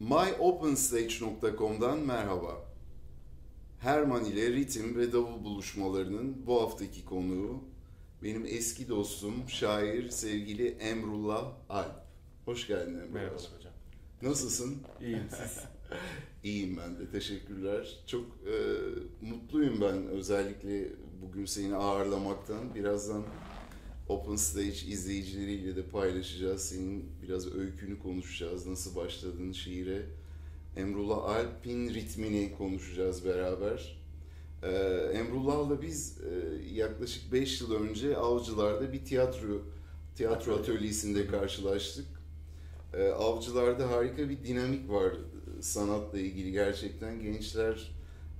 myopenstage.com'dan merhaba. Herman ile ritim ve davul buluşmalarının bu haftaki konuğu benim eski dostum, şair sevgili Emrullah Alp. Hoş geldin Emrullah. Merhaba hocam. Nasılsın? İyiyim siz. İyiyim ben de, teşekkürler. Çok e, mutluyum ben özellikle bugün seni ağırlamaktan. Birazdan Open Stage izleyicileriyle de paylaşacağız. Senin biraz öykünü konuşacağız. Nasıl başladın şiire? Emrullah Alp'in ritmini konuşacağız beraber. Ee, Emrullah'la biz e, yaklaşık 5 yıl önce Avcılar'da bir tiyatro tiyatro atölyesinde karşılaştık. Ee, Avcılar'da harika bir dinamik var sanatla ilgili gerçekten gençler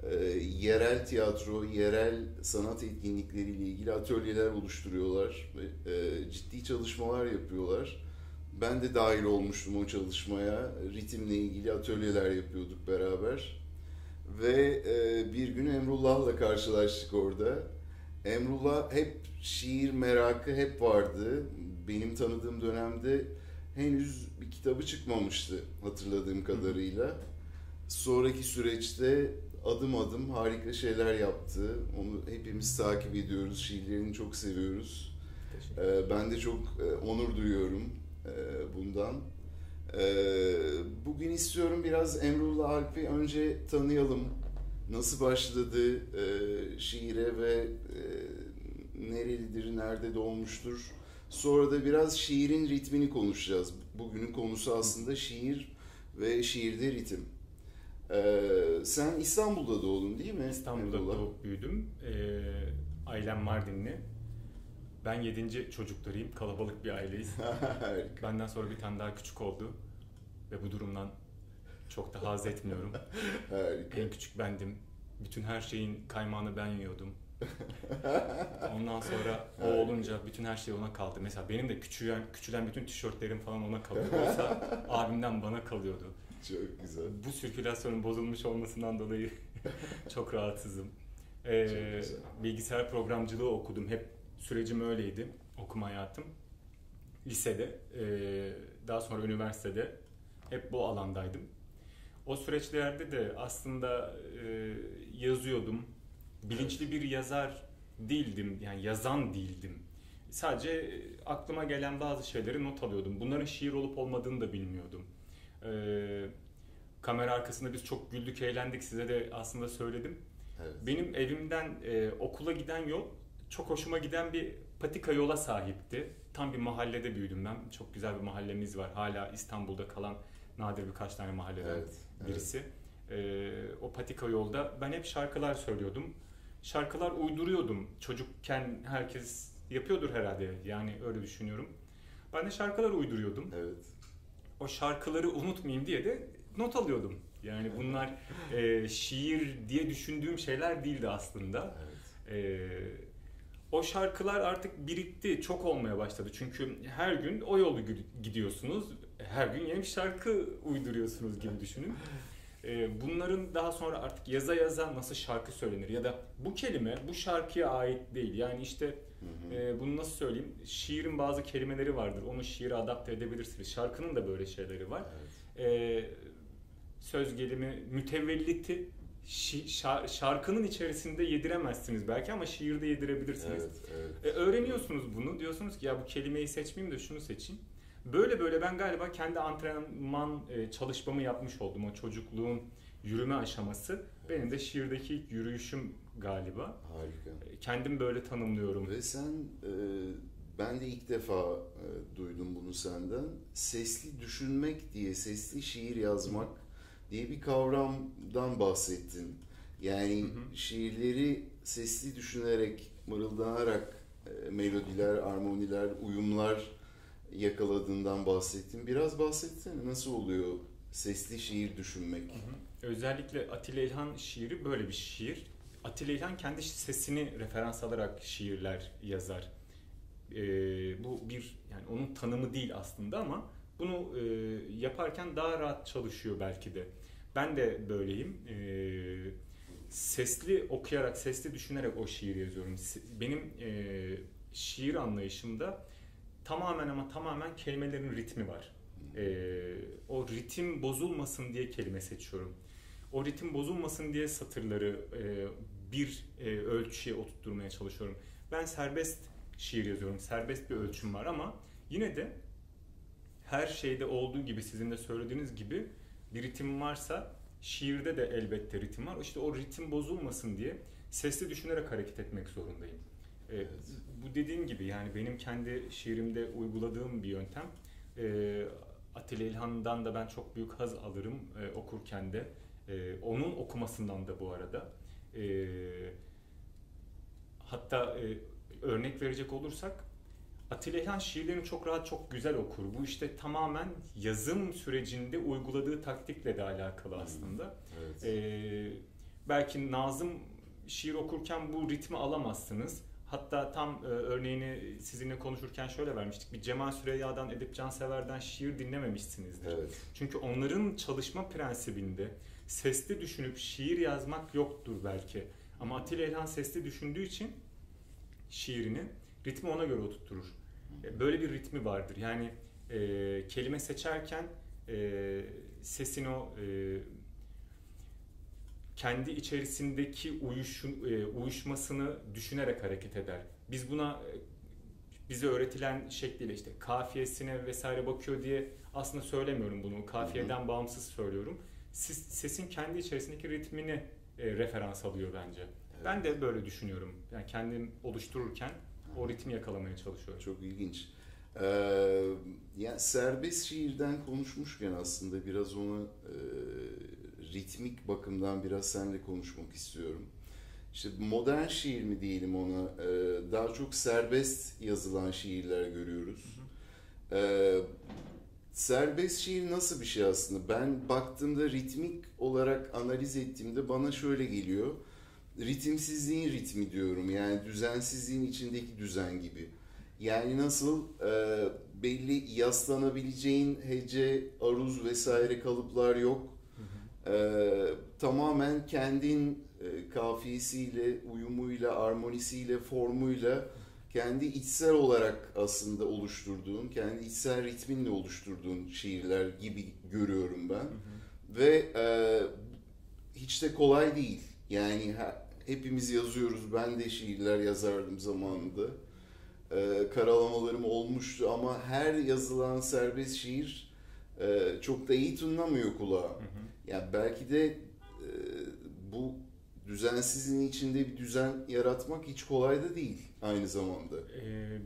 e, yerel tiyatro, yerel sanat etkinlikleriyle ilgili atölyeler oluşturuyorlar ve e, ciddi çalışmalar yapıyorlar. Ben de dahil olmuştum o çalışmaya. Ritimle ilgili atölyeler yapıyorduk beraber. Ve e, bir gün Emrullah'la karşılaştık orada. Emrullah hep şiir merakı hep vardı. Benim tanıdığım dönemde henüz bir kitabı çıkmamıştı hatırladığım kadarıyla. Sonraki süreçte adım adım harika şeyler yaptı. Onu hepimiz takip ediyoruz. Şiirlerini çok seviyoruz. Ee, ben de çok e, onur duyuyorum e, bundan. E, bugün istiyorum biraz Emrullah Alp'i önce tanıyalım. Nasıl başladı e, şiire ve nerelidir, nerede doğmuştur? Sonra da biraz şiirin ritmini konuşacağız. Bugünün konusu aslında şiir ve şiirde ritim. Ee, sen İstanbul'da doğdun değil mi? İstanbul'da Emrullah? doğup büyüdüm. Ee, ailem Mardinli. Ben yedinci çocuklarıyım. Kalabalık bir aileyiz. Benden sonra bir tane daha küçük oldu. Ve bu durumdan çok da haz etmiyorum. Harika. En küçük bendim. Bütün her şeyin kaymağını ben yiyordum. Ondan sonra o olunca bütün her şey ona kaldı. Mesela benim de küçülen, küçülen bütün tişörtlerim falan ona kalıyordu. Oysa abimden bana kalıyordu. Çok güzel. Bu sirkülasyonun bozulmuş olmasından dolayı çok rahatsızım. Ee, çok bilgisayar programcılığı okudum. Hep sürecim öyleydi. Okuma hayatım. Lisede, e, daha sonra üniversitede hep bu alandaydım. O süreçlerde de aslında e, yazıyordum. Bilinçli bir yazar değildim. Yani yazan değildim. Sadece aklıma gelen bazı şeyleri not alıyordum. Bunların şiir olup olmadığını da bilmiyordum. Ee, kamera arkasında biz çok güldük, eğlendik. Size de aslında söyledim. Evet. Benim evimden e, okula giden yol çok hoşuma giden bir patika yola sahipti. Tam bir mahallede büyüdüm ben. Çok güzel bir mahallemiz var. Hala İstanbul'da kalan nadir birkaç tane mahalleden evet, birisi. Evet. Ee, o patika yolda ben hep şarkılar söylüyordum. Şarkılar uyduruyordum. Çocukken herkes yapıyordur herhalde. Yani öyle düşünüyorum. Ben de şarkılar uyduruyordum. Evet. O şarkıları unutmayayım diye de not alıyordum. Yani bunlar e, şiir diye düşündüğüm şeyler değildi aslında. Evet. E, o şarkılar artık birikti, çok olmaya başladı. Çünkü her gün o yolu gidiyorsunuz, her gün yeni bir şarkı uyduruyorsunuz gibi düşünün. Ee, bunların daha sonra artık yaza yaza nasıl şarkı söylenir ya da bu kelime bu şarkıya ait değil. Yani işte e, bunu nasıl söyleyeyim? Şiirin bazı kelimeleri vardır. Onu şiire adapte edebilirsiniz. Şarkının da böyle şeyleri var. Evet. Ee, söz gelimi mütevelliti şarkının içerisinde yediremezsiniz belki ama şiirde yedirebilirsiniz. Evet, evet. E, öğreniyorsunuz bunu. Diyorsunuz ki ya bu kelimeyi seçmeyeyim de şunu seçeyim. Böyle böyle ben galiba kendi antrenman e, çalışmamı yapmış oldum. O çocukluğun yürüme aşaması. Benim de şiirdeki ilk yürüyüşüm galiba. Harika. E, kendim böyle tanımlıyorum. Ve sen e, ben de ilk defa e, duydum bunu senden. Sesli düşünmek diye sesli şiir yazmak diye bir kavramdan bahsettin. Yani hı hı. şiirleri sesli düşünerek, mırıldanarak e, melodiler, armoniler, uyumlar yakaladığından bahsettin. Biraz bahsetsene nasıl oluyor sesli şiir düşünmek? Hı hı. Özellikle Atilla İlhan şiiri böyle bir şiir. Atilla İlhan kendi sesini referans alarak şiirler yazar. Ee, bu bir yani onun tanımı değil aslında ama bunu e, yaparken daha rahat çalışıyor belki de. Ben de böyleyim. E, sesli okuyarak, sesli düşünerek o şiir yazıyorum. Benim e, şiir anlayışımda tamamen ama tamamen kelimelerin ritmi var. Ee, o ritim bozulmasın diye kelime seçiyorum. O ritim bozulmasın diye satırları e, bir e, ölçüye oturtmaya çalışıyorum. Ben serbest şiir yazıyorum. Serbest bir ölçüm var ama yine de her şeyde olduğu gibi sizin de söylediğiniz gibi bir ritim varsa şiirde de elbette ritim var. İşte o ritim bozulmasın diye sesli düşünerek hareket etmek zorundayım. Ee. Bu dediğim gibi yani benim kendi şiirimde uyguladığım bir yöntem. Ee, Atilla İlhan'dan da ben çok büyük haz alırım e, okurken de. E, onun okumasından da bu arada. E, hatta e, örnek verecek olursak Atilla İlhan şiirlerini çok rahat, çok güzel okur. Bu işte tamamen yazım sürecinde uyguladığı taktikle de alakalı aslında. Evet. Ee, belki Nazım şiir okurken bu ritmi alamazsınız. Hatta tam e, örneğini sizinle konuşurken şöyle vermiştik. Bir Cemal Süreyya'dan, Edip Cansever'den şiir dinlememişsinizdir. evet. Çünkü onların çalışma prensibinde sesli düşünüp şiir yazmak yoktur belki. Ama Atilla İlhan sesli düşündüğü için şiirini ritmi ona göre oturtturur. E, Böyle bir ritmi vardır. Yani e, kelime seçerken e, sesin o e, kendi içerisindeki uyuşun, e, uyuşmasını düşünerek hareket eder. Biz buna e, bize öğretilen şekliyle işte kafiyesine vesaire bakıyor diye aslında söylemiyorum bunu. Kafiyeden bağımsız söylüyorum. Sesin kendi içerisindeki ritmini e, referans alıyor bence. Ben de böyle düşünüyorum. Yani kendim oluştururken o ritmi yakalamaya çalışıyorum. Çok ilginç. Ee, yani serbest şiirden konuşmuşken aslında biraz onu e, ritmik bakımdan biraz seninle konuşmak istiyorum. İşte modern şiir mi diyelim ona, e, daha çok serbest yazılan şiirler görüyoruz. Ee, serbest şiir nasıl bir şey aslında? Ben baktığımda ritmik olarak analiz ettiğimde bana şöyle geliyor. Ritimsizliğin ritmi diyorum. Yani düzensizliğin içindeki düzen gibi. Yani nasıl e, belli yaslanabileceğin hece, aruz vesaire kalıplar yok. E, tamamen kendin e, kafiyesiyle, uyumuyla, armonisiyle, formuyla kendi içsel olarak aslında oluşturduğun, kendi içsel ritminle oluşturduğun şiirler gibi görüyorum ben. Ve e, hiç de kolay değil. Yani hepimiz yazıyoruz. Ben de şiirler yazardım zamanında. E, karalamalarım olmuştu ama her yazılan serbest şiir e, çok da iyi tınlamıyor kulağa. Yani belki de e, bu düzensizliğin içinde bir düzen yaratmak hiç kolay da değil aynı zamanda. Ee,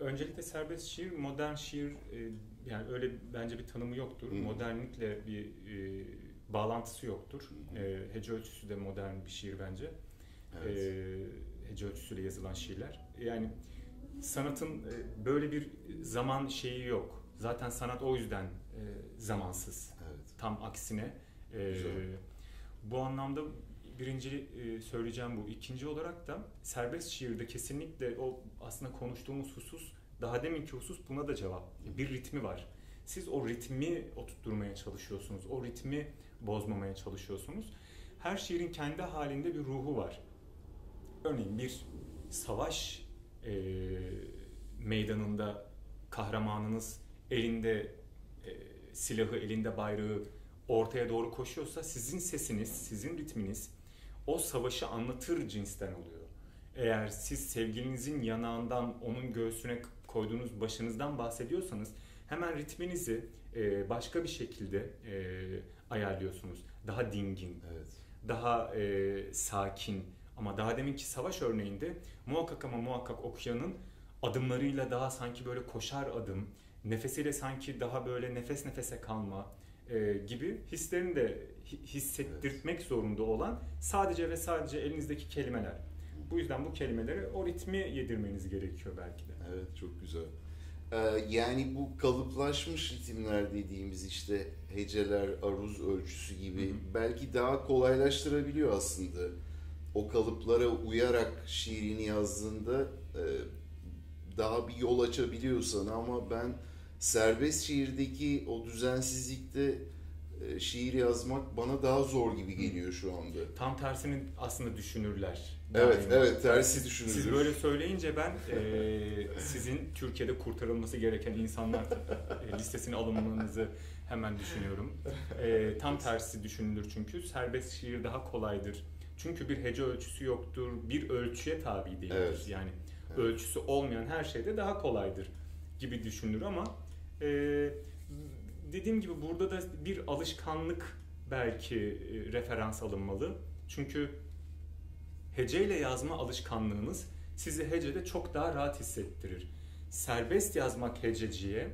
öncelikle serbest şiir, modern şiir e, yani öyle bence bir tanımı yoktur. Hı. Modernlikle bir e, bağlantısı yoktur. E, hece ölçüsü de modern bir şiir bence. Evet. E, hece ölçüsüyle yazılan şiirler. Yani sanatın e, böyle bir zaman şeyi yok. Zaten sanat o yüzden e, zamansız. Evet. Tam aksine. E, Güzel. bu anlamda birinci e, söyleyeceğim bu. İkinci olarak da serbest şiirde kesinlikle o aslında konuştuğumuz husus, daha deminki husus buna da cevap. Bir ritmi var. Siz o ritmi oturtturmaya çalışıyorsunuz. O ritmi bozmamaya çalışıyorsunuz. Her şiirin kendi halinde bir ruhu var. Örneğin bir savaş e, meydanında kahramanınız elinde e, silahı, elinde bayrağı ortaya doğru koşuyorsa sizin sesiniz, sizin ritminiz o savaşı anlatır cinsten oluyor. Eğer siz sevgilinizin yanağından onun göğsüne koyduğunuz başınızdan bahsediyorsanız hemen ritminizi e, başka bir şekilde e, ayarlıyorsunuz. Daha dingin, Evet. daha e, sakin ama daha deminki savaş örneğinde muhakkak ama muhakkak okuyanın adımlarıyla daha sanki böyle koşar adım, nefesiyle sanki daha böyle nefes nefese kalma e, gibi hislerini de hi- hissettirmek zorunda olan sadece ve sadece elinizdeki kelimeler. Bu yüzden bu kelimeleri o ritmi yedirmeniz gerekiyor belki de. Evet çok güzel. Ee, yani bu kalıplaşmış ritimler dediğimiz işte heceler, aruz ölçüsü gibi Hı hı. belki daha kolaylaştırabiliyor aslında. O kalıplara uyarak şiirini yazdığında e, daha bir yol açabiliyor sana ama ben serbest şiirdeki o düzensizlikte e, şiir yazmak bana daha zor gibi geliyor şu anda. Tam tersini aslında düşünürler. Evet, daima. evet tersi düşünülür. Siz böyle söyleyince ben e, sizin Türkiye'de kurtarılması gereken insanlar e, listesine alınmanızı hemen düşünüyorum. E, tam tersi düşünülür çünkü serbest şiir daha kolaydır. Çünkü bir hece ölçüsü yoktur, bir ölçüye tabi değildir. Evet. Yani Evet. ölçüsü olmayan her şeyde daha kolaydır gibi düşünülür ama e, dediğim gibi burada da bir alışkanlık belki e, referans alınmalı. Çünkü heceyle yazma alışkanlığınız sizi hecede çok daha rahat hissettirir. Serbest yazmak hececiye,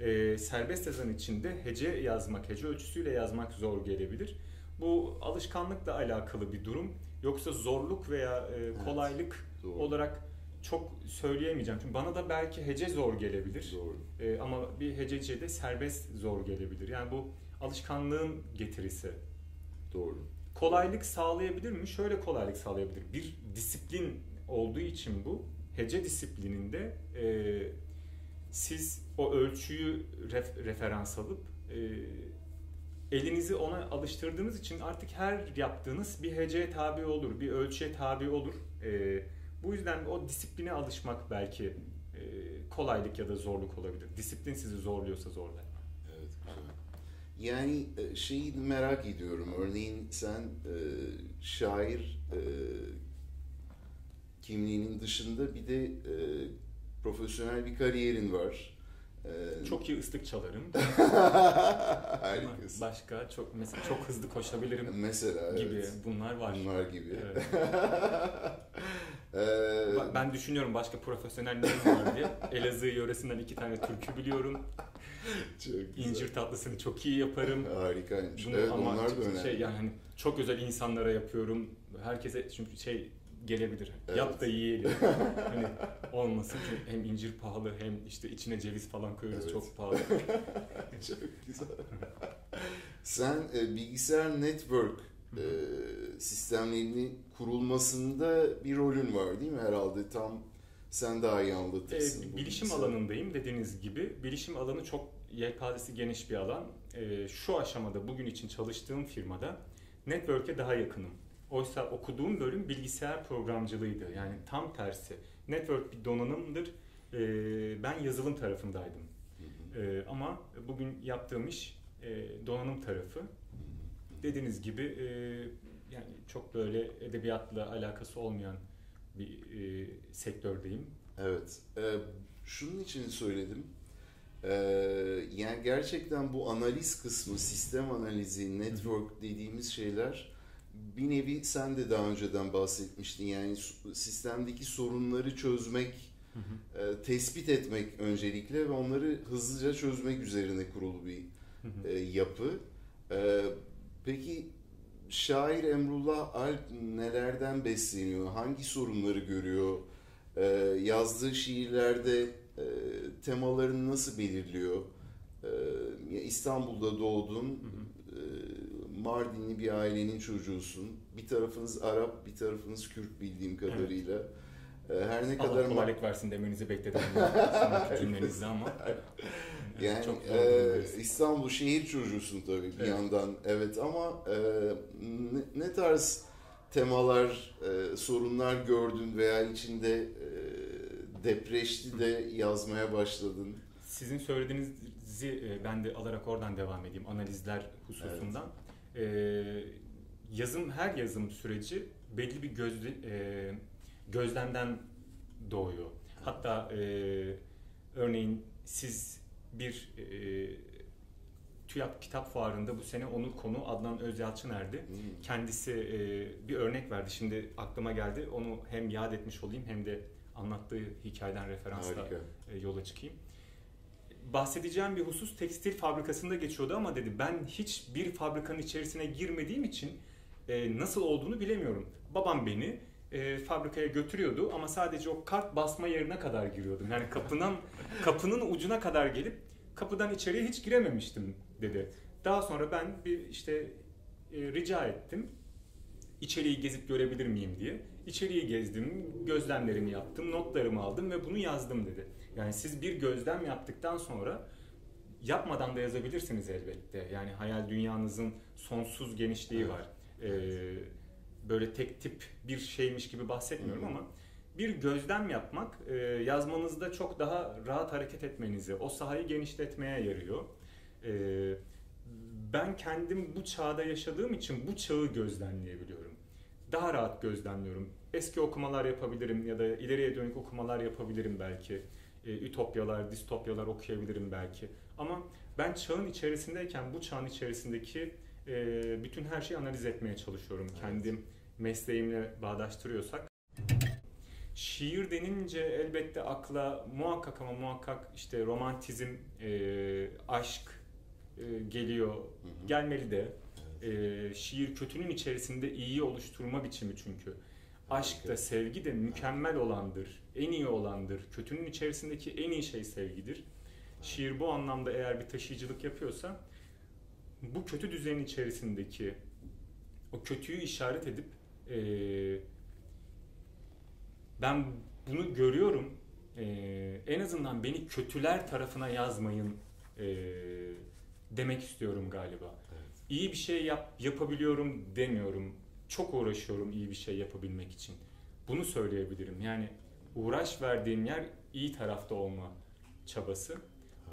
e, serbest yazan içinde hece yazmak, hece ölçüsüyle yazmak zor gelebilir. Bu alışkanlıkla alakalı bir durum. Yoksa zorluk veya e, kolaylık Doğru. olarak çok söyleyemeyeceğim. Çünkü bana da belki hece zor gelebilir. Doğru. E, ama bir hececiye de serbest zor gelebilir. Yani bu alışkanlığın getirisi. Doğru. Kolaylık sağlayabilir mi? Şöyle kolaylık sağlayabilir. Bir disiplin olduğu için bu hece disiplininde e, siz o ölçüyü ref- referans alıp e, elinizi ona alıştırdığınız için artık her yaptığınız bir heceye tabi olur, bir ölçüye tabi olur. E, bu yüzden o disipline alışmak belki e, kolaylık ya da zorluk olabilir. Disiplin sizi zorluyorsa zorlar. Evet, güzel. Yani e, şeyi merak ediyorum. Örneğin sen e, şair e, kimliğinin dışında bir de e, profesyonel bir kariyerin var. E, Çok iyi ıslık çalarım. harikasın. Başka çok mesela çok hızlı koşabilirim Mesela gibi evet. bunlar var. Bunlar gibi. Evet. Ee, Ben düşünüyorum başka profesyonel neyim var diye. Elazığ yöresinden iki tane türkü biliyorum. çok güzel. İncir tatlısını çok iyi yaparım. Harikaymış. Bunu evet ama onlar da önemli. şey yani hani çok özel insanlara yapıyorum. Herkese çünkü şey gelebilir. Evet. Yap da yiyelim. hani olmasın çünkü hem incir pahalı hem işte içine ceviz falan koyuyoruz Evet. çok pahalı. Çok güzel. Sen e, bilgisayar network e, sistemlerinin kurulmasında bir rolün var değil mi herhalde? Tam sen daha iyi anlatırsın. Bu bilişim bilgisayar- alanındayım dediğiniz gibi. Bilişim alanı çok yelpazesi geniş bir alan. Ee, şu aşamada bugün için çalıştığım firmada network'e daha yakınım. Oysa okuduğum bölüm bilgisayar programcılığıydı. Yani tam tersi. Network bir donanımdır. Ee, ben yazılım tarafındaydım. Hı hı. Ee, ama bugün yaptığım iş e, donanım tarafı. Dediğiniz gibi e, yani çok böyle edebiyatla alakası olmayan bir e, sektördeyim. Evet. E, şunun için söyledim. E, yani gerçekten bu analiz kısmı, sistem analizi, network dediğimiz şeyler bir nevi sen de daha önceden bahsetmiştin. Yani sistemdeki sorunları çözmek, e, tespit etmek öncelikle ve onları hızlıca çözmek üzerine kurulu bir e, yapı. E, peki şair Emrullah Alp nelerden besleniyor? Hangi sorunları görüyor? E, yazdığı şiirlerde e, temalarını nasıl belirliyor? E, İstanbul'da doğdun, e, Mardinli bir ailenin çocuğusun. Bir tarafınız Arap, bir tarafınız Kürt bildiğim kadarıyla. E, her ne Allah kadar kolaylık versin demenizi bekledim cümlenizde ama. Yani çok e. İstanbul şehir çocuğusun tabii bir Evet. yandan evet ama e, ne, ne tarz temalar, e, sorunlar gördün veya içinde e, depreşti de yazmaya başladın. Sizin söylediğinizi e, ben de alarak oradan devam edeyim analizler hususundan. E, yazım her yazım süreci belli bir gözle, e, gözlemden doğuyor. Hatta e, örneğin siz bir e, TÜYAP kitap fuarında bu sene onun konu Adnan Özyalçıner'di. Hmm. Kendisi e, bir örnek verdi. Şimdi aklıma geldi. Onu hem yad etmiş olayım hem de anlattığı hikayeden referansla Harika. e, yola çıkayım. Bahsedeceğim bir husus tekstil fabrikasında geçiyordu ama dedi ben hiç bir fabrikanın içerisine girmediğim için e, nasıl olduğunu bilemiyorum. Babam beni e, fabrikaya götürüyordu ama sadece o kart basma yerine kadar giriyordum. Yani kapının kapının ucuna kadar gelip kapıdan içeriye hiç girememiştim dedi. Daha sonra ben bir işte e, rica ettim. İçeriği gezip görebilir miyim diye. İçeriği gezdim, gözlemlerimi yaptım, notlarımı aldım ve bunu yazdım dedi. Yani siz bir gözlem yaptıktan sonra yapmadan da yazabilirsiniz elbette. Yani hayal dünyanızın sonsuz genişliği Evet. var. Ee, böyle tek tip bir şeymiş gibi bahsetmiyorum ama bir gözlem yapmak e, yazmanızda çok daha rahat hareket etmenizi, o sahayı genişletmeye yarıyor. E, ben kendim bu çağda yaşadığım için bu çağı gözlemleyebiliyorum. Daha rahat gözlemliyorum. Eski okumalar yapabilirim ya da ileriye dönük okumalar yapabilirim belki. E, ütopyalar, distopyalar okuyabilirim belki. Ama ben çağın içerisindeyken bu çağın içerisindeki e, bütün her şeyi analiz etmeye çalışıyorum. Evet. Kendim mesleğimle bağdaştırıyorsak. Şiir denince elbette akla muhakkak ama muhakkak işte romantizm, e, aşk e, geliyor. Hı hı. Gelmeli de. E, şiir kötünün içerisinde iyi oluşturma biçimi çünkü. Aşk da sevgi de mükemmel olandır, en iyi olandır. Kötünün içerisindeki en iyi şey sevgidir. Şiir bu anlamda eğer bir taşıyıcılık yapıyorsa bu kötü düzenin içerisindeki o kötüyü işaret edip e, ben bunu görüyorum e, en azından beni kötüler tarafına yazmayın e, demek istiyorum galiba. Evet. İyi bir şey yap, yapabiliyorum demiyorum. Çok uğraşıyorum iyi bir şey yapabilmek için. Bunu söyleyebilirim. Yani uğraş verdiğim yer iyi tarafta olma çabası.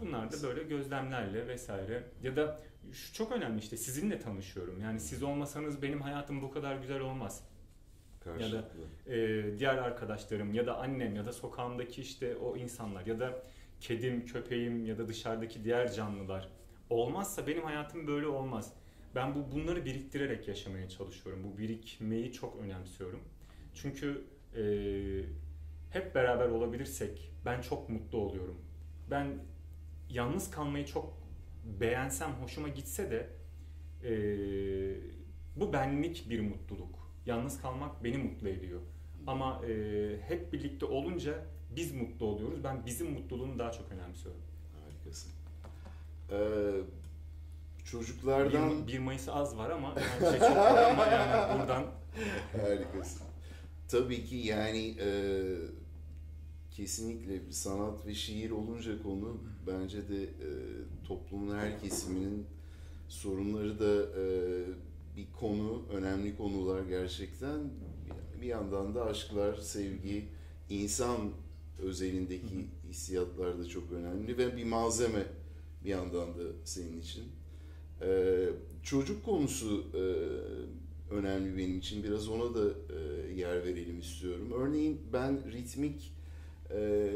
Bunlar da böyle gözlemlerle vesaire ya da şu çok önemli işte sizinle tanışıyorum. Yani siz olmasanız benim hayatım bu kadar güzel olmaz. Ya da e, diğer arkadaşlarım ya da annem ya da sokağımdaki işte o insanlar ya da kedim, köpeğim ya da dışarıdaki diğer canlılar olmazsa benim hayatım böyle olmaz. Ben bu bunları biriktirerek yaşamaya çalışıyorum. Bu birikmeyi çok önemsiyorum. Çünkü e, hep beraber olabilirsek ben çok mutlu oluyorum. Ben yalnız kalmayı çok beğensem, hoşuma gitse de e, bu benlik bir mutluluk. Yalnız kalmak beni mutlu ediyor. Ama e, hep birlikte olunca biz mutlu oluyoruz. Ben bizim mutluluğunu daha çok önemsiyorum. Harikasın. Ee, çocuklardan... 1, 1 Mayıs az var ama yani şey çok var ama yani buradan... Harikasın. Tabii ki yani e, kesinlikle sanat ve şiir olunca konu bence de e, toplumun her kesiminin sorunları da e, bir konu, önemli konular gerçekten. Bir yandan da aşklar, sevgi, insan özelindeki hissiyatlar da çok önemli ve bir malzeme bir yandan da senin için. Ee, çocuk konusu e, önemli benim için. Biraz ona da e, yer verelim istiyorum. Örneğin ben ritmik e,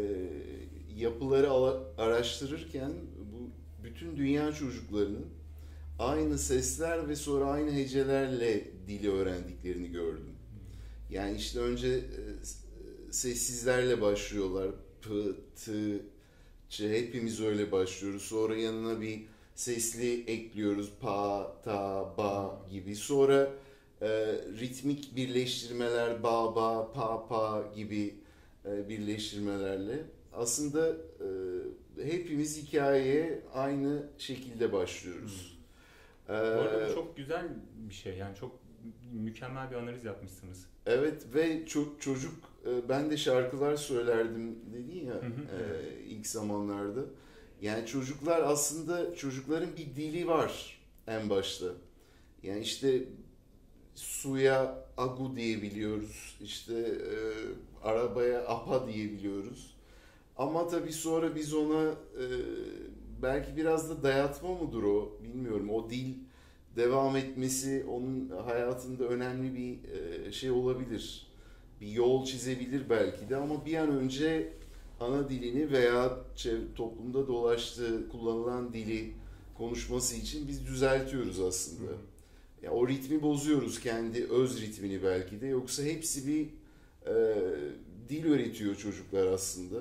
yapıları araştırırken bu bütün dünya çocuklarının aynı sesler ve sonra aynı hecelerle dili öğrendiklerini gördüm. Yani işte önce e, sessizlerle başlıyorlar. P, t, ç hepimiz öyle başlıyoruz. Sonra yanına bir sesli ekliyoruz. Pa, ta, ba gibi. Sonra e, ritmik birleştirmeler ba, ba, pa, pa gibi e, birleştirmelerle aslında e, hepimiz hikayeye aynı şekilde başlıyoruz. Hmm. Ee, Bu arada çok güzel bir şey yani çok mükemmel bir analiz yapmışsınız. Evet ve çok çocuk e, ben de şarkılar söylerdim dedin ya hı ilk zamanlarda. Yani çocuklar aslında çocukların bir dili var en başta. Yani işte suya agu diyebiliyoruz. İşte e, arabaya apa diyebiliyoruz. Ama tabii sonra biz ona e, belki biraz da dayatma mıdır o bilmiyorum. O dil devam etmesi onun hayatında önemli bir e, şey olabilir. Bir yol çizebilir belki de ama bir an önce ana dilini veya toplumda dolaştığı kullanılan dili konuşması için biz düzeltiyoruz aslında. Hı. Ya o ritmi bozuyoruz kendi öz ritmini belki de yoksa hepsi bir e, dil öğretiyor çocuklar aslında.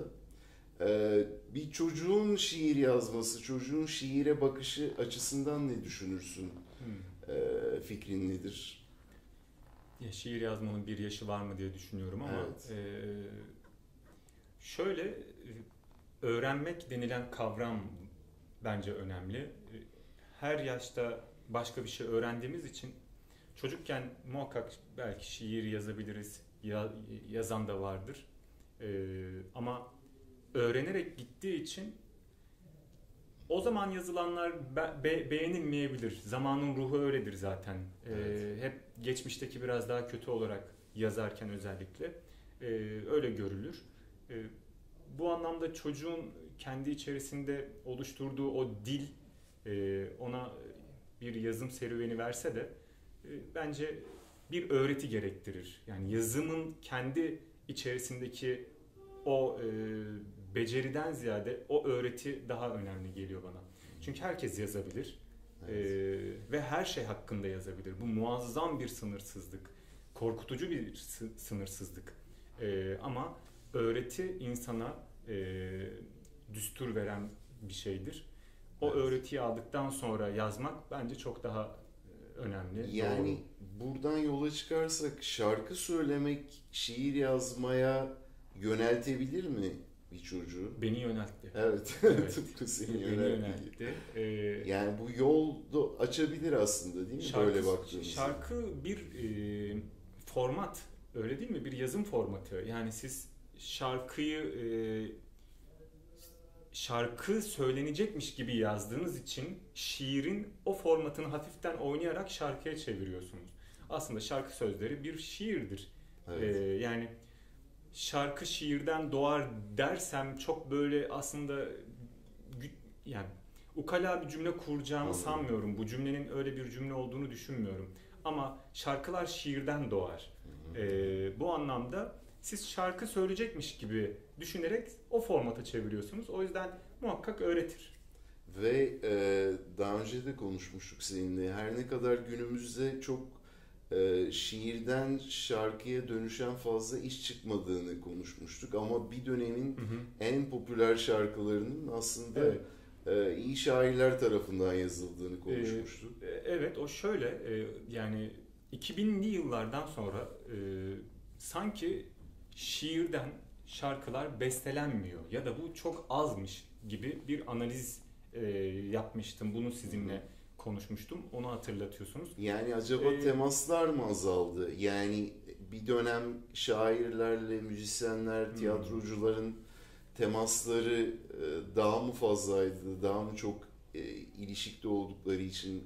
E, bir çocuğun şiir yazması, çocuğun şiire bakışı açısından ne düşünürsün? Hmm. E, fikrin nedir? Ya şiir yazmanın bir yaşı var mı diye düşünüyorum ama evet. e, şöyle öğrenmek denilen kavram bence önemli. Her yaşta başka bir şey öğrendiğimiz için çocukken muhakkak belki şiir yazabiliriz, ya, yazan da vardır. Ee, ama öğrenerek gittiği için o zaman yazılanlar be, be, beğenilmeyebilir. Zamanın ruhu öyledir zaten. Ee, evet. hep geçmişteki biraz daha kötü olarak yazarken özellikle e, öyle görülür. E, bu anlamda çocuğun kendi içerisinde oluşturduğu o dil e, ona bir yazım serüveni verse de e, bence bir öğreti gerektirir. Yani yazımın kendi içerisindeki o e, beceriden ziyade o öğreti daha önemli geliyor bana. Çünkü herkes yazabilir evet. e, ve her şey hakkında yazabilir. Bu muazzam bir sınırsızlık, korkutucu bir sınırsızlık. E, ama öğreti insana e, düstur veren bir şeydir. O evet. öğretiyi aldıktan sonra yazmak bence çok daha önemli. Yani Doğru. buradan yola çıkarsak şarkı söylemek şiir yazmaya yöneltebilir mi bir çocuğu? Beni yöneltti. Evet. evet. Tıpkı seni yöneltti. Beni yöneltti. Ee, yani bu yol da açabilir aslında değil mi? Şarkı, Böyle baktığımızda. Şarkı bir e, format. Öyle değil mi? Bir yazım formatı. Yani siz şarkıyı e, şarkı söylenecekmiş gibi yazdığınız için şiirin o formatını hafiften oynayarak şarkıya çeviriyorsunuz. Aslında şarkı sözleri bir şiirdir. Evet. Ee, yani şarkı şiirden doğar dersem çok böyle aslında yani ukala bir cümle kuracağımı Anladım. sanmıyorum. Bu cümlenin öyle bir cümle olduğunu düşünmüyorum. Ama şarkılar şiirden doğar. Ee, bu anlamda siz şarkı söyleyecekmiş gibi düşünerek o formata çeviriyorsunuz. O yüzden muhakkak öğretir. Ve e, daha önce de konuşmuştuk seninle. Her ne kadar günümüzde çok e, şiirden şarkıya dönüşen fazla iş çıkmadığını konuşmuştuk. Ama bir dönemin hı hı. en popüler şarkılarının aslında evet. e, iyi şairler tarafından yazıldığını konuşmuştuk. E, evet o şöyle e, yani 2000'li yıllardan sonra e, sanki şiirden şarkılar bestelenmiyor ya da bu çok azmış gibi bir analiz e, yapmıştım. Bunu sizinle konuşmuştum. Onu hatırlatıyorsunuz. Yani acaba ee, temaslar mı azaldı? Yani bir dönem şairlerle müzisyenler, hmm. tiyatrocuların temasları e, daha mı fazlaydı? Daha mı çok e, ilişikte oldukları için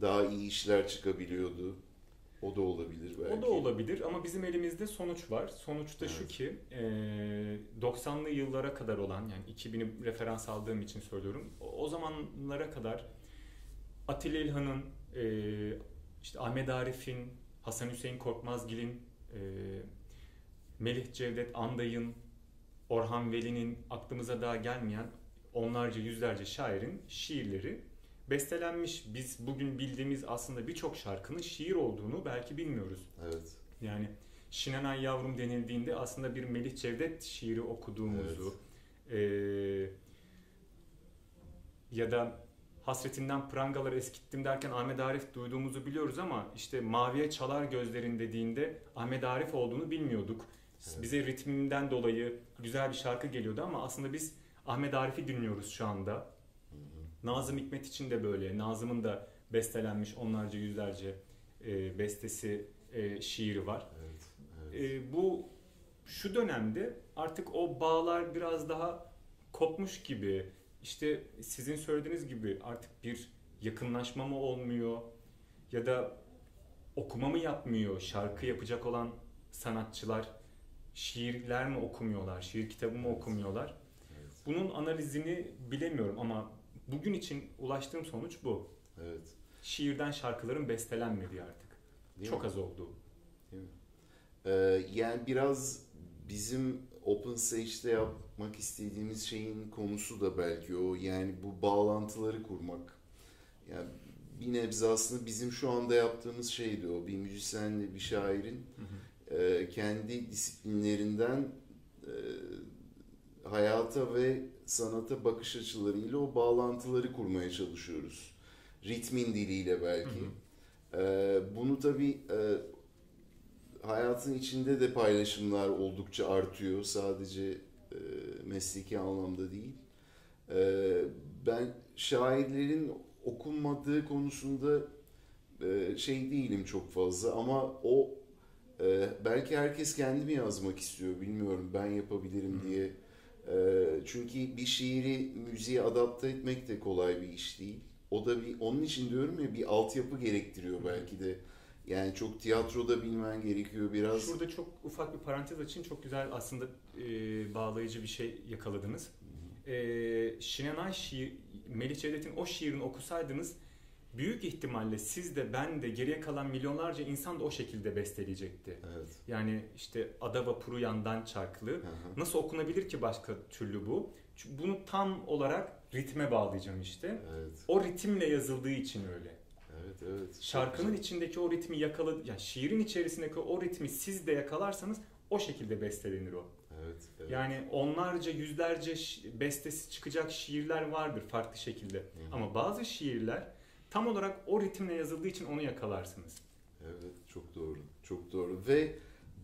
daha iyi işler çıkabiliyordu? O da olabilir belki. O da olabilir ama bizim elimizde sonuç var. Sonuçta evet. şu ki 90'lı yıllara kadar olan yani 2000'i referans aldığım için söylüyorum. O zamanlara kadar Atilla İlhan'ın, işte Ahmet Arif'in, Hasan Hüseyin Korkmazgil'in, Melih Cevdet Anday'ın, Orhan Veli'nin aklımıza daha gelmeyen onlarca yüzlerce şairin şiirleri bestelenmiş. Biz bugün bildiğimiz aslında birçok şarkının şiir olduğunu belki bilmiyoruz. Evet. Yani Şinanay Yavrum denildiğinde aslında bir Melih Cevdet şiiri okuduğumuzu evet. e, ya da hasretinden prangaları eskittim derken Ahmet Arif duyduğumuzu biliyoruz ama işte maviye çalar gözlerin dediğinde Ahmet Arif olduğunu bilmiyorduk. Evet. Bize ritminden dolayı güzel bir şarkı geliyordu ama aslında biz Ahmet Arif'i dinliyoruz şu anda. Nazım Hikmet için de böyle. Nazım'ın da bestelenmiş onlarca yüzlerce e, bestesi, e, şiiri var. Evet, evet. E, bu şu dönemde artık o bağlar biraz daha kopmuş gibi. İşte sizin söylediğiniz gibi artık bir yakınlaşma mı olmuyor ya da okuma mı yapmıyor şarkı yapacak olan sanatçılar şiirler mi okumuyorlar, şiir kitabı mı evet. okumuyorlar? Evet. Bunun analizini bilemiyorum ama bugün için ulaştığım sonuç bu. Evet. Şiirden şarkıların bestelenmediği artık. Değil Çok mi? az oldu. Değil mi? Ee, yani biraz bizim Open Stage'de yapmak istediğimiz şeyin konusu da belki o. Yani bu bağlantıları kurmak. Yani bir nebze aslında bizim şu anda yaptığımız şeydi o. Bir müzisyenle bir şairin hı hı. E, kendi disiplinlerinden e, hayata ve sanata bakış açılarıyla o bağlantıları kurmaya çalışıyoruz. Ritmin diliyle belki. Hı hı. Ee, bunu tabii e, hayatın içinde de paylaşımlar oldukça artıyor. Sadece e, mesleki anlamda değil. E, ben şairlerin okunmadığı konusunda e, şey değilim çok fazla ama o e, belki herkes kendi mi yazmak istiyor bilmiyorum ben yapabilirim diye çünkü bir şiiri müziğe adapte etmek de kolay bir iş değil. O da bir onun için diyorum ya bir altyapı gerektiriyor belki de. Yani çok tiyatroda bilmen gerekiyor biraz. Şurada çok ufak bir parantez açayım. Çok güzel aslında e, bağlayıcı bir şey yakaladınız. E, Şinanay şiir, Melih Cevdet'in o şiirini okusaydınız büyük ihtimalle siz de ben de geriye kalan milyonlarca insan da o şekilde besteleyecekti. Evet. Yani işte Ada Vapuru Yandan Çarklı. Hı hı. Nasıl okunabilir ki başka türlü bu? Çünkü bunu tam olarak ritme bağlayacağım işte. Evet. O ritimle yazıldığı için öyle. Evet, Şarkının içindeki o ritmi yakaladı, yani şiirin içerisindeki o ritmi siz de yakalarsanız o şekilde bestelenir o. Evet, evet. Yani onlarca, yüzlerce bestesi çıkacak şiirler vardır farklı şekilde. hı. Ama bazı şiirler tam olarak o ritimle yazıldığı için onu yakalarsınız. Evet, çok doğru. Çok doğru. Ve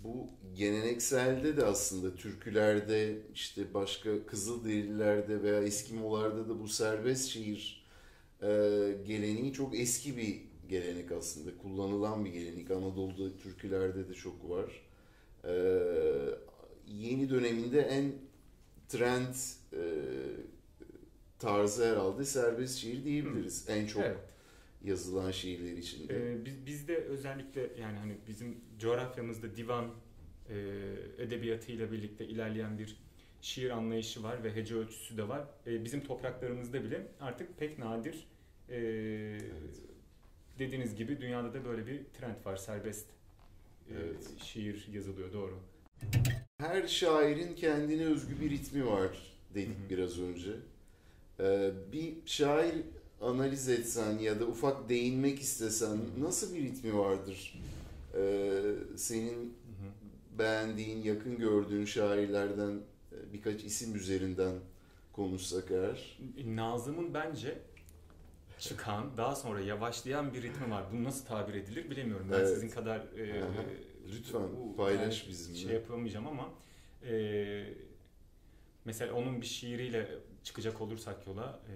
bu gelenekselde de aslında türkülerde, işte başka Kızılderililerde veya Eskimolarda da bu serbest şiir e, geleneği çok eski bir gelenek aslında. Kullanılan bir gelenek. Anadolu'da türkülerde de çok var. E, yeni döneminde en trend e, tarzı herhalde serbest şiir diyebiliriz. En çok Evet. yazılan şiirler içinde. Ee, biz bizde özellikle yani hani bizim coğrafyamızda divan e, edebiyatıyla birlikte ilerleyen bir şiir anlayışı var ve hece ölçüsü de var. E, bizim topraklarımızda bile artık pek nadir e, Evet. Dediğiniz gibi dünyada da böyle bir trend var serbest e, Evet. şiir yazılıyor doğru. Her şairin kendine özgü bir ritmi var dedik biraz önce. Ee, bir şair analiz etsen ya da ufak değinmek istesen nasıl bir ritmi vardır? Ee, senin beğendiğin, yakın gördüğün şairlerden e, birkaç isim üzerinden konuşsak eğer. Nazım'ın bence çıkan daha sonra yavaşlayan bir ritmi var. Bu nasıl tabir edilir bilemiyorum. Ben Evet. sizin kadar e, Aha. Lütfen bu- paylaş yani bizimle. Şey yapamayacağım ama e, mesela onun bir şiiriyle çıkacak olursak yola e,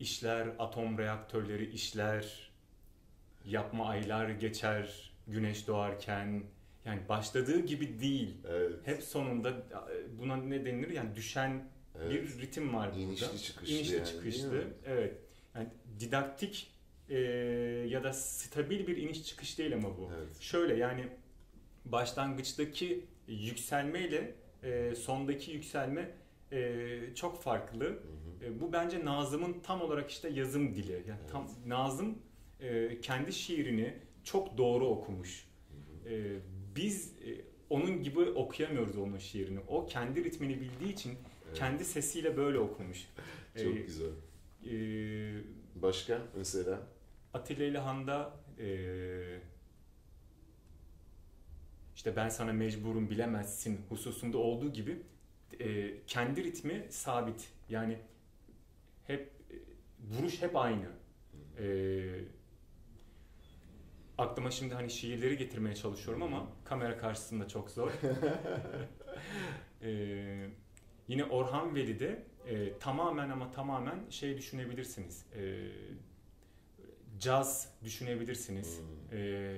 işler atom reaktörleri işler yapma aylar geçer güneş doğarken yani başladığı gibi değil. Evet. Hep sonunda e, buna ne denilir yani düşen evet. bir ritim var burada. İnişli çıkışlı İnişli yani, çıkışlı. Evet. Yani didaktik e, ya da stabil bir iniş çıkış değil ama bu. Evet. Şöyle yani başlangıçtaki yükselmeyle e, sondaki yükselme e, çok farklı. Hı hı. E, bu bence Nazım'ın tam olarak işte yazım dili. Yani tam Nazım e, kendi şiirini çok doğru okumuş. Hı hı. E, biz e, onun gibi okuyamıyoruz onun şiirini. O kendi ritmini bildiği için Evet. Kendi sesiyle böyle okumuş. Çok E, güzel. e, Başka mesela? Atilla İlhan'da e, işte ben sana mecburum bilemezsin hususunda olduğu gibi e, kendi ritmi sabit. Yani hep e, vuruş hep aynı. E, aklıma şimdi hani şiirleri getirmeye çalışıyorum ama kamera karşısında çok zor. e, yine Orhan Veli'de e, tamamen ama tamamen şey düşünebilirsiniz. E, caz düşünebilirsiniz. Hmm. E,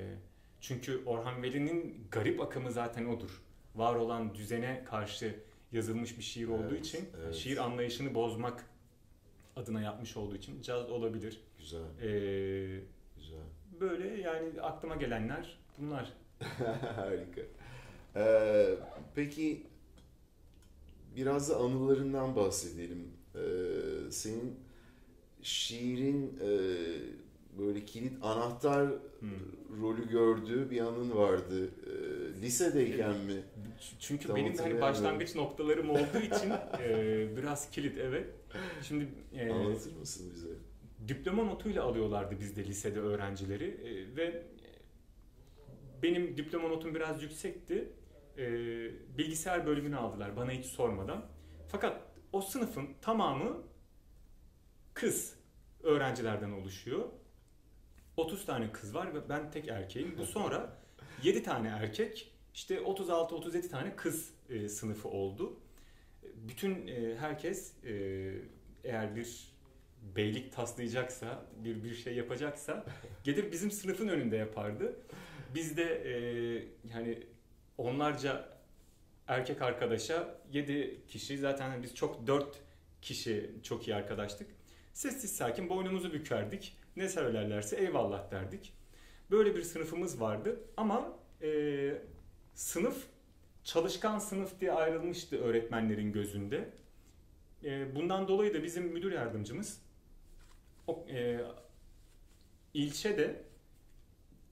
çünkü Orhan Veli'nin garip akımı zaten odur. Var olan düzene karşı yazılmış bir şiir olduğu Evet, için evet. şiir anlayışını bozmak adına yapmış olduğu için caz olabilir. Güzel, E, güzel. böyle yani aklıma gelenler bunlar. Harika. Ee, peki biraz da anılarından bahsedelim. Ee, senin şiirin e, böyle kilit anahtar Hmm. rolü gördüğü bir anın vardı. Ee, lisedeyken mi? Çünkü Tam benim hani başlangıç noktalarım olduğu için e, biraz kilit evet. Şimdi e, Anlatır mısın bize? diploma notuyla alıyorlardı bizde lisede öğrencileri E, ve benim diploma notum biraz yüksekti. E, bilgisayar bölümünü aldılar bana hiç sormadan. Fakat o sınıfın tamamı kız öğrencilerden oluşuyor. 30 tane kız var ve ben tek erkeğim. Bu sonra 7 tane erkek, işte 36-37 tane kız e, sınıfı oldu. Bütün e, herkes e, eğer bir beylik taslayacaksa, bir bir şey yapacaksa gelir bizim sınıfın önünde yapardı. Biz de e, yani onlarca erkek arkadaşa 7 kişi zaten biz çok 4 kişi çok iyi arkadaştık. Sessiz sakin boynumuzu bükerdik. Ne söylerlerse eyvallah derdik. Böyle bir sınıfımız vardı ama e, sınıf çalışkan sınıf diye ayrılmıştı öğretmenlerin gözünde. E, bundan dolayı da bizim müdür yardımcımız o, e, ilçede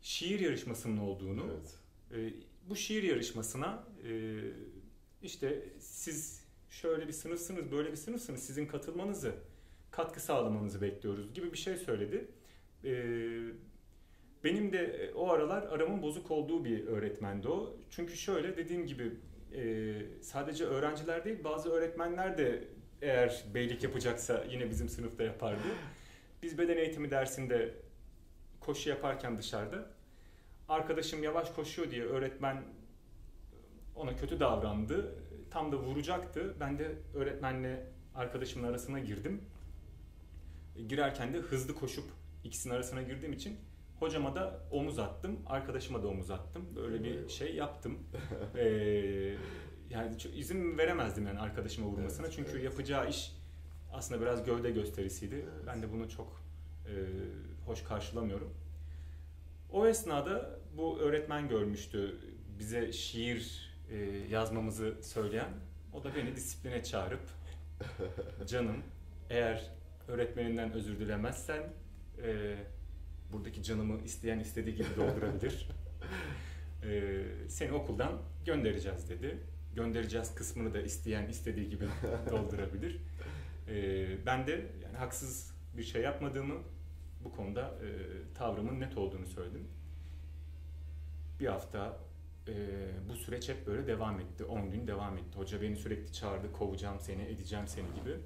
şiir yarışmasının olduğunu, Evet. e, bu şiir yarışmasına e, işte siz şöyle bir sınıfsınız, böyle bir sınıfsınız, sizin katılmanızı, katkı sağlamanızı bekliyoruz gibi bir şey söyledi. E, benim de e, o aralar aramın bozuk olduğu bir öğretmendi o. Çünkü şöyle dediğim gibi e, sadece öğrenciler değil bazı öğretmenler de eğer beylik yapacaksa yine bizim sınıfta yapardı. Biz beden eğitimi dersinde koşu yaparken dışarıda arkadaşım yavaş koşuyor diye öğretmen ona kötü davrandı. Tam da vuracaktı. Ben de öğretmenle arkadaşımın arasına girdim. Girerken de hızlı koşup ikisinin arasına girdiğim için hocama da omuz attım, arkadaşıma da omuz attım. Böyle bir şey yaptım. Ee, yani izin veremezdim yani arkadaşıma vurmasına. Evet, Çünkü evet. yapacağı iş aslında biraz gövde gösterisiydi. Evet. Ben de bunu çok e, hoş karşılamıyorum. O esnada bu öğretmen görmüştü bize şiir e, yazmamızı söyleyen. O da beni disipline çağırıp canım eğer öğretmeninden özür dilemezsen e, buradaki canımı isteyen istediği gibi doldurabilir. E, seni okuldan göndereceğiz dedi. Göndereceğiz kısmını da isteyen istediği gibi doldurabilir. E, ben de yani haksız bir şey yapmadığımı bu konuda e, tavrımın net olduğunu söyledim. Bir hafta e, bu süreç hep böyle devam etti. 10 gün devam etti. Hoca beni sürekli çağırdı. Kovacağım seni, edeceğim seni gibi.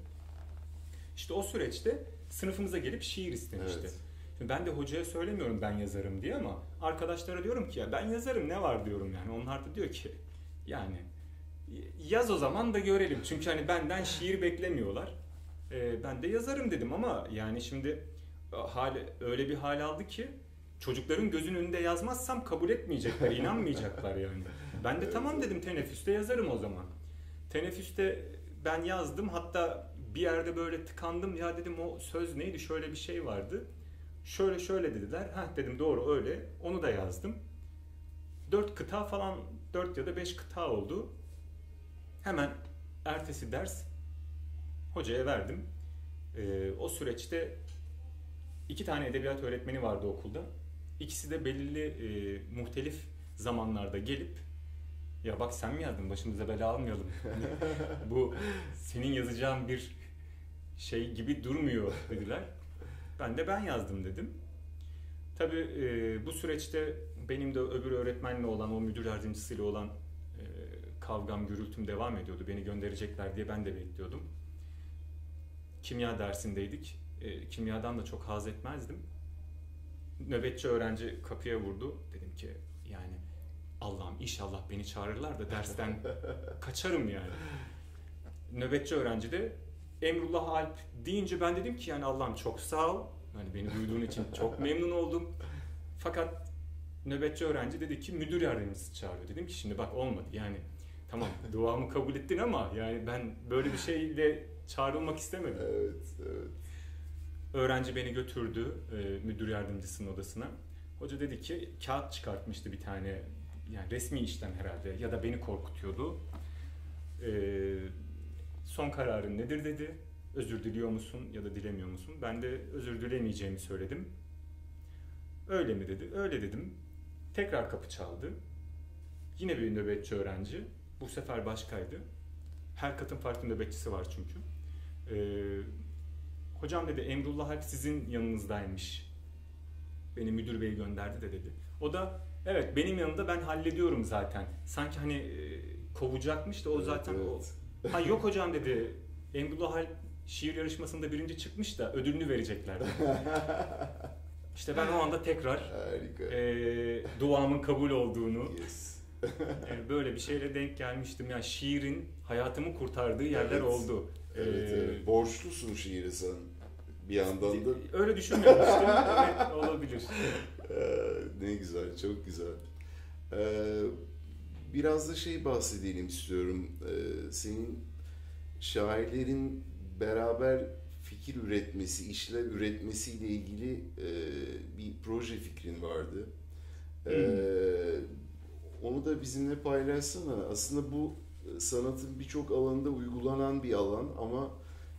İşte o süreçte sınıfımıza gelip şiir istemişti. Evet. Şimdi ben de hocaya söylemiyorum ben yazarım diye ama arkadaşlara diyorum ki ya ben yazarım ne var diyorum yani. Onlar da diyor ki yani yaz o zaman da görelim. Çünkü hani benden şiir beklemiyorlar. Ee, ben de yazarım dedim ama yani şimdi hal öyle bir hal aldı ki çocukların gözünün önünde yazmazsam kabul etmeyecekler, inanmayacaklar yani. Ben de tamam dedim teneffüste yazarım o zaman. Teneffüste ben yazdım hatta bir yerde böyle tıkandım ya dedim o söz neydi şöyle bir şey vardı. Şöyle şöyle dediler. Ha dedim doğru öyle. Onu da yazdım. Dört kıta falan dört ya da beş kıta oldu. Hemen ertesi ders hocaya verdim. Ee, o süreçte iki tane edebiyat öğretmeni vardı okulda. İkisi de belirli e, muhtelif zamanlarda gelip ya bak sen mi yazdın başımıza bela almayalım. Hani bu senin yazacağın bir şey gibi durmuyor dediler. Ben de ben yazdım dedim. Tabii e, bu süreçte benim de öbür öğretmenle olan, o müdür yardımcısıyla olan e, kavgam, gürültüm devam ediyordu. Beni gönderecekler diye ben de bekliyordum. Kimya dersindeydik. E, kimyadan da çok haz etmezdim. Nöbetçi öğrenci kapıya vurdu. Dedim ki yani Allah'ım inşallah beni çağırırlar da dersten kaçarım yani. Nöbetçi öğrenci de Emrullah Alp deyince ben dedim ki yani Allah'ım çok sağ ol. Hani beni duyduğun için çok memnun oldum. Fakat nöbetçi öğrenci dedi ki müdür yardımcısı çağırıyor. Dedim ki şimdi bak olmadı yani tamam duamı kabul ettin ama yani ben böyle bir şeyle çağrılmak istemedim. Evet, evet. Öğrenci beni götürdü e, müdür yardımcısının odasına. Hoca dedi ki kağıt çıkartmıştı bir tane yani resmi işlem herhalde ya da beni korkutuyordu. E, son kararın nedir dedi. Özür diliyor musun ya da dilemiyor musun? Ben de özür dilemeyeceğimi söyledim. Öyle mi dedi? Öyle dedim. Tekrar kapı çaldı. Yine bir nöbetçi öğrenci. Bu sefer başkaydı. Her katın farklı nöbetçisi var çünkü. Ee, hocam dedi Emrullah Alp sizin yanınızdaymış. Beni müdür bey gönderdi de dedi. O da evet benim yanımda ben hallediyorum zaten. Sanki hani e, kovacakmış da o Evet, zaten evet. o. Ha yok hocam dedi. Emrullah Alp şiir yarışmasında birinci çıkmış da ödülünü verecekler. işte ben o anda tekrar Harika. e, duamın kabul olduğunu Yes. e, böyle bir şeyle denk gelmiştim. Yani şiirin hayatımı kurtardığı yerler Evet. oldu. Evet, Ee, evet. Borçlusun şiiri sen. Bir yandan da Öyle düşünmemiştim. evet, olabilir. Ee, ne güzel, çok güzel. Ee, biraz da şey bahsedelim istiyorum. Ee, senin şairlerin beraber fikir üretmesi, işler üretmesiyle ilgili e, bir proje fikrin vardı. Ee, onu da bizimle paylaşsana. Aslında bu e, sanatın birçok alanda uygulanan bir alan ama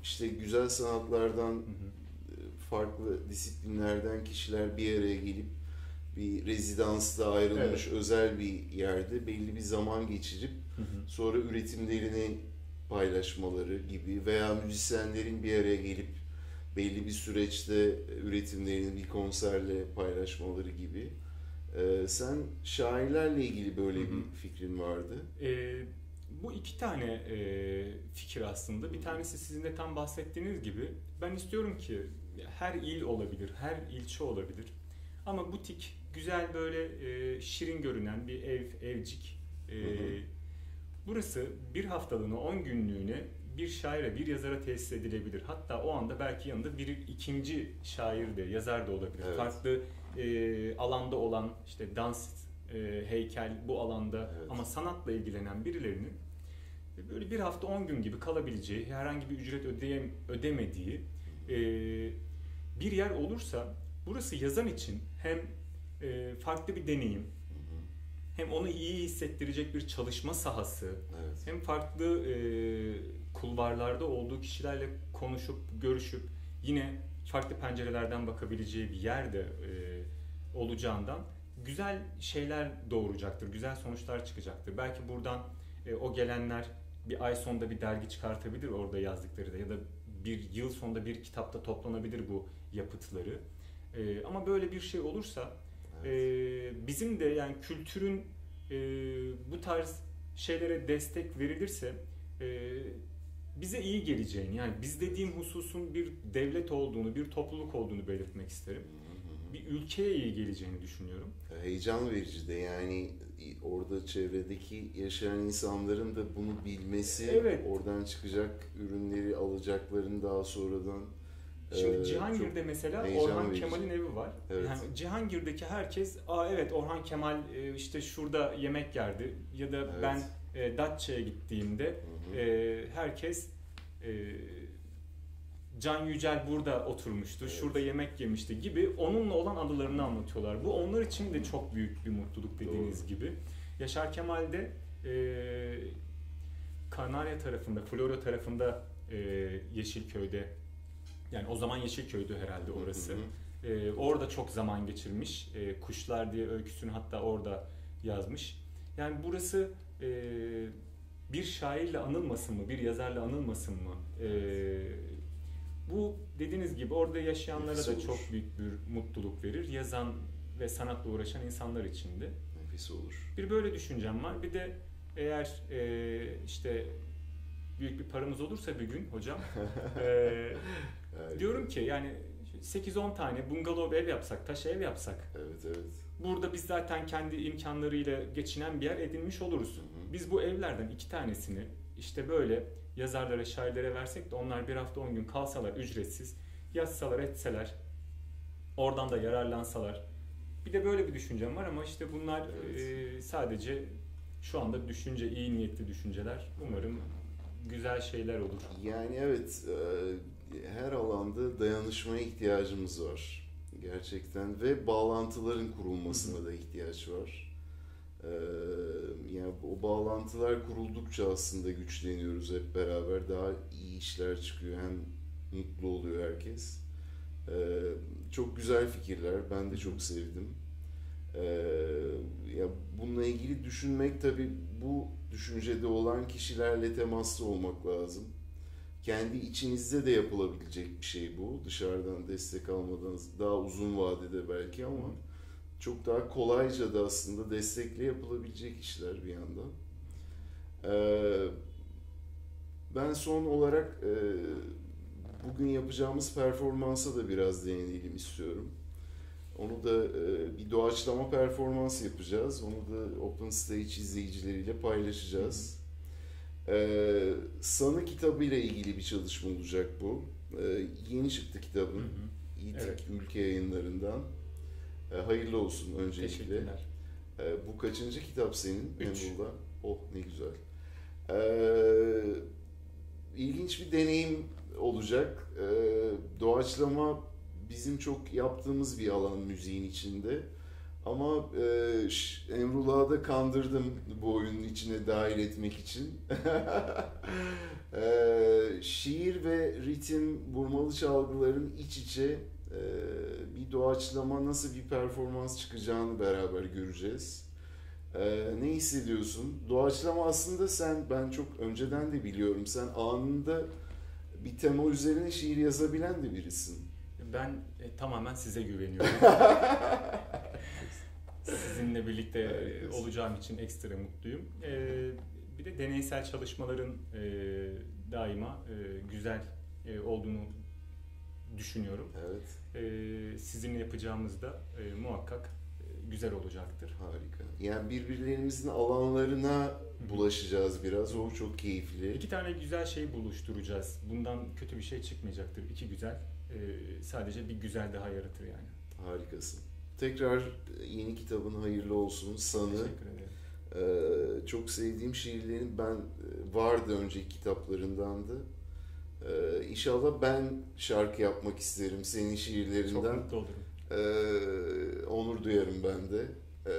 işte güzel sanatlardan, e, farklı disiplinlerden kişiler bir araya gelip bir rezidansta ayrılmış Evet. özel bir yerde belli bir zaman geçirip Hı hı. sonra üretimlerini paylaşmaları gibi veya müzisyenlerin bir araya gelip belli bir süreçte üretimlerini bir konserle paylaşmaları gibi. Ee, sen şairlerle ilgili böyle Hı hı. bir fikrin vardı. Ee, bu iki tane e, fikir aslında. Bir tanesi sizin de tam bahsettiğiniz gibi. Ben istiyorum ki her il olabilir, her ilçe olabilir. Ama butik, güzel böyle e, şirin görünen bir ev, evcik. E, Hı hı. burası bir haftalığına, 10 günlüğüne bir şaire, bir yazara tesis edilebilir. Hatta o anda belki yanında bir ikinci şair de, yazar da olabilir. Evet. Farklı e, alanda olan işte dans, e, heykel bu alanda Evet. ama sanatla ilgilenen birilerinin böyle bir hafta 10 gün gibi kalabileceği, herhangi bir ücret ödeyem, ödemediği e, bir yer olursa burası yazan için hem e, farklı bir deneyim, hem onu iyi hissettirecek bir çalışma sahası, Evet. hem farklı e, kulvarlarda olduğu kişilerle konuşup, görüşüp yine farklı pencerelerden bakabileceği bir yerde e, olacağından güzel şeyler doğuracaktır, güzel sonuçlar çıkacaktır. Belki buradan e, o gelenler bir ay sonunda bir dergi çıkartabilir orada yazdıkları da ya da bir yıl sonunda bir kitapta toplanabilir bu yapıtları. E, ama böyle bir şey olursa Evet. ee, bizim de yani kültürün e, bu tarz şeylere destek verilirse e, bize iyi geleceğini yani biz dediğim hususun bir devlet olduğunu, bir topluluk olduğunu belirtmek isterim. Hı. Bir ülkeye iyi geleceğini düşünüyorum. Heyecan verici de yani orada çevredeki yaşayan insanların da bunu bilmesi, Evet. oradan çıkacak ürünleri alacaklarını daha sonradan Şimdi e, Cihangir'de çok- mesela Orhan. Kemal'in evi var. Evet. Yani Cihangir'deki herkes, aa evet Orhan Kemal e, işte şurada yemek yerdi ya da Evet. ben Datça'ya gittiğimde Hı hı. e, herkes Can Yücel burada oturmuştu, Evet. şurada yemek yemişti gibi onunla olan anılarını anlatıyorlar. Bu onlar için de çok büyük bir mutluluk dediğiniz Doğru. gibi. Yaşar Kemal de e, Kanarya tarafında, Florya tarafında e, Yeşilköy'de yani o zaman Yeşilköy'dü herhalde orası. Hı hı. Ee, orada çok zaman geçirmiş. Ee, Kuşlar diye öyküsünü hatta orada yazmış. Yani burası e, bir şairle anılmasın mı, bir yazarla anılmasın mı? Ee, bu dediğiniz gibi orada yaşayanlara Nefis da olur. çok büyük bir mutluluk verir. Yazan ve sanatla uğraşan insanlar için de. Nefis olur. Bir böyle düşüncem var. Bir de eğer e, işte büyük bir paramız olursa bir gün hocam e. Diyorum ki yani 8-10 tane bungalov ev yapsak, taş ev yapsak. Evet evet. Burada biz zaten kendi imkanlarıyla geçinen bir yer edinmiş oluruz. Hı hı. Biz bu evlerden iki tanesini işte böyle yazarlara, şairlere versek de onlar bir hafta 10 gün kalsalar ücretsiz, yazsalar, etseler, oradan da yararlansalar. Bir de böyle bir düşüncem var ama işte bunlar Evet. e, sadece şu anda düşünce, iyi niyetli düşünceler. Umarım güzel şeyler olur. Yani evet e, her alanda dayanışmaya ihtiyacımız var. Gerçekten ve bağlantıların kurulmasına da ihtiyaç var. E, yani o bağlantılar kuruldukça aslında güçleniyoruz hep beraber. Daha iyi işler çıkıyor. Hem mutlu oluyor herkes. E, çok güzel fikirler. Ben de çok sevdim. E, ya bununla ilgili düşünmek tabii bu düşüncede olan kişilerle temaslı olmak lazım. Kendi içinizde de yapılabilecek bir şey bu. Dışarıdan destek almadan daha uzun vadede belki ama çok daha kolayca da aslında destekle yapılabilecek işler bir yandan. Ee, ben son olarak e, bugün yapacağımız performansa da biraz değinelim istiyorum. Onu da e, bir doğaçlama performans yapacağız. Onu da Open Stage izleyicileriyle paylaşacağız. Ee, Sanı kitabıyla ilgili bir çalışma olacak bu. Ee, yeni çıktı kitabın. Hı hı. İTİK Evet. ülke yayınlarından. Ee, hayırlı olsun öncelikle. Teşekkürler. Ee, bu kaçıncı kitap senin Üç. Emrullah? Oh ne güzel. Ee, ilginç bir deneyim olacak. Ee, doğaçlama bizim çok yaptığımız bir alan müziğin içinde. Ama e, Emrullah'ı da kandırdım bu oyunun içine dahil etmek için. Ee, şiir ve ritim, vurmalı çalgıların iç içe e, bir doğaçlama nasıl bir performans çıkacağını beraber göreceğiz. Ee, ne hissediyorsun? Doğaçlama aslında sen, ben çok önceden de biliyorum, sen anında bir tema üzerine şiir yazabilen de birisin. Ben e, tamamen size güveniyorum. Sizinle birlikte e, olacağım için ekstra mutluyum. E, bir de deneysel çalışmaların e, daima e, güzel e, olduğunu düşünüyorum. Evet, E, sizinle yapacağımız da e, muhakkak e, güzel olacaktır. harika. Yani birbirlerimizin alanlarına bulaşacağız biraz, o çok keyifli. İki tane güzel şey buluşturacağız. Bundan kötü bir şey çıkmayacaktır. İki güzel. e, sadece bir güzel daha yaratır yani. Harikasın. Tekrar yeni kitabın hayırlı olsun. Sanı. Teşekkür ederim. Ee, çok sevdiğim şiirlerin ben e, vardı önceki kitaplarındandı. Ee, inşallah ben şarkı yapmak isterim senin Çok şiirlerinden. mutlu olurum. Ee, onur duyarım ben de. Ee,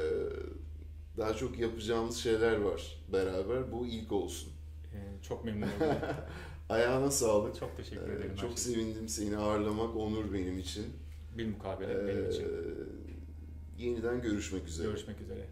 daha çok yapacağımız şeyler var beraber. Bu ilk olsun. E, çok memnun oldum. Ayağına sağlık. çok teşekkür Ee, ederim. her çok şey sevindim seni ağırlamak. Onur benim için. Bir mukabele benim için. Ee, yeniden görüşmek üzere. Görüşmek üzere.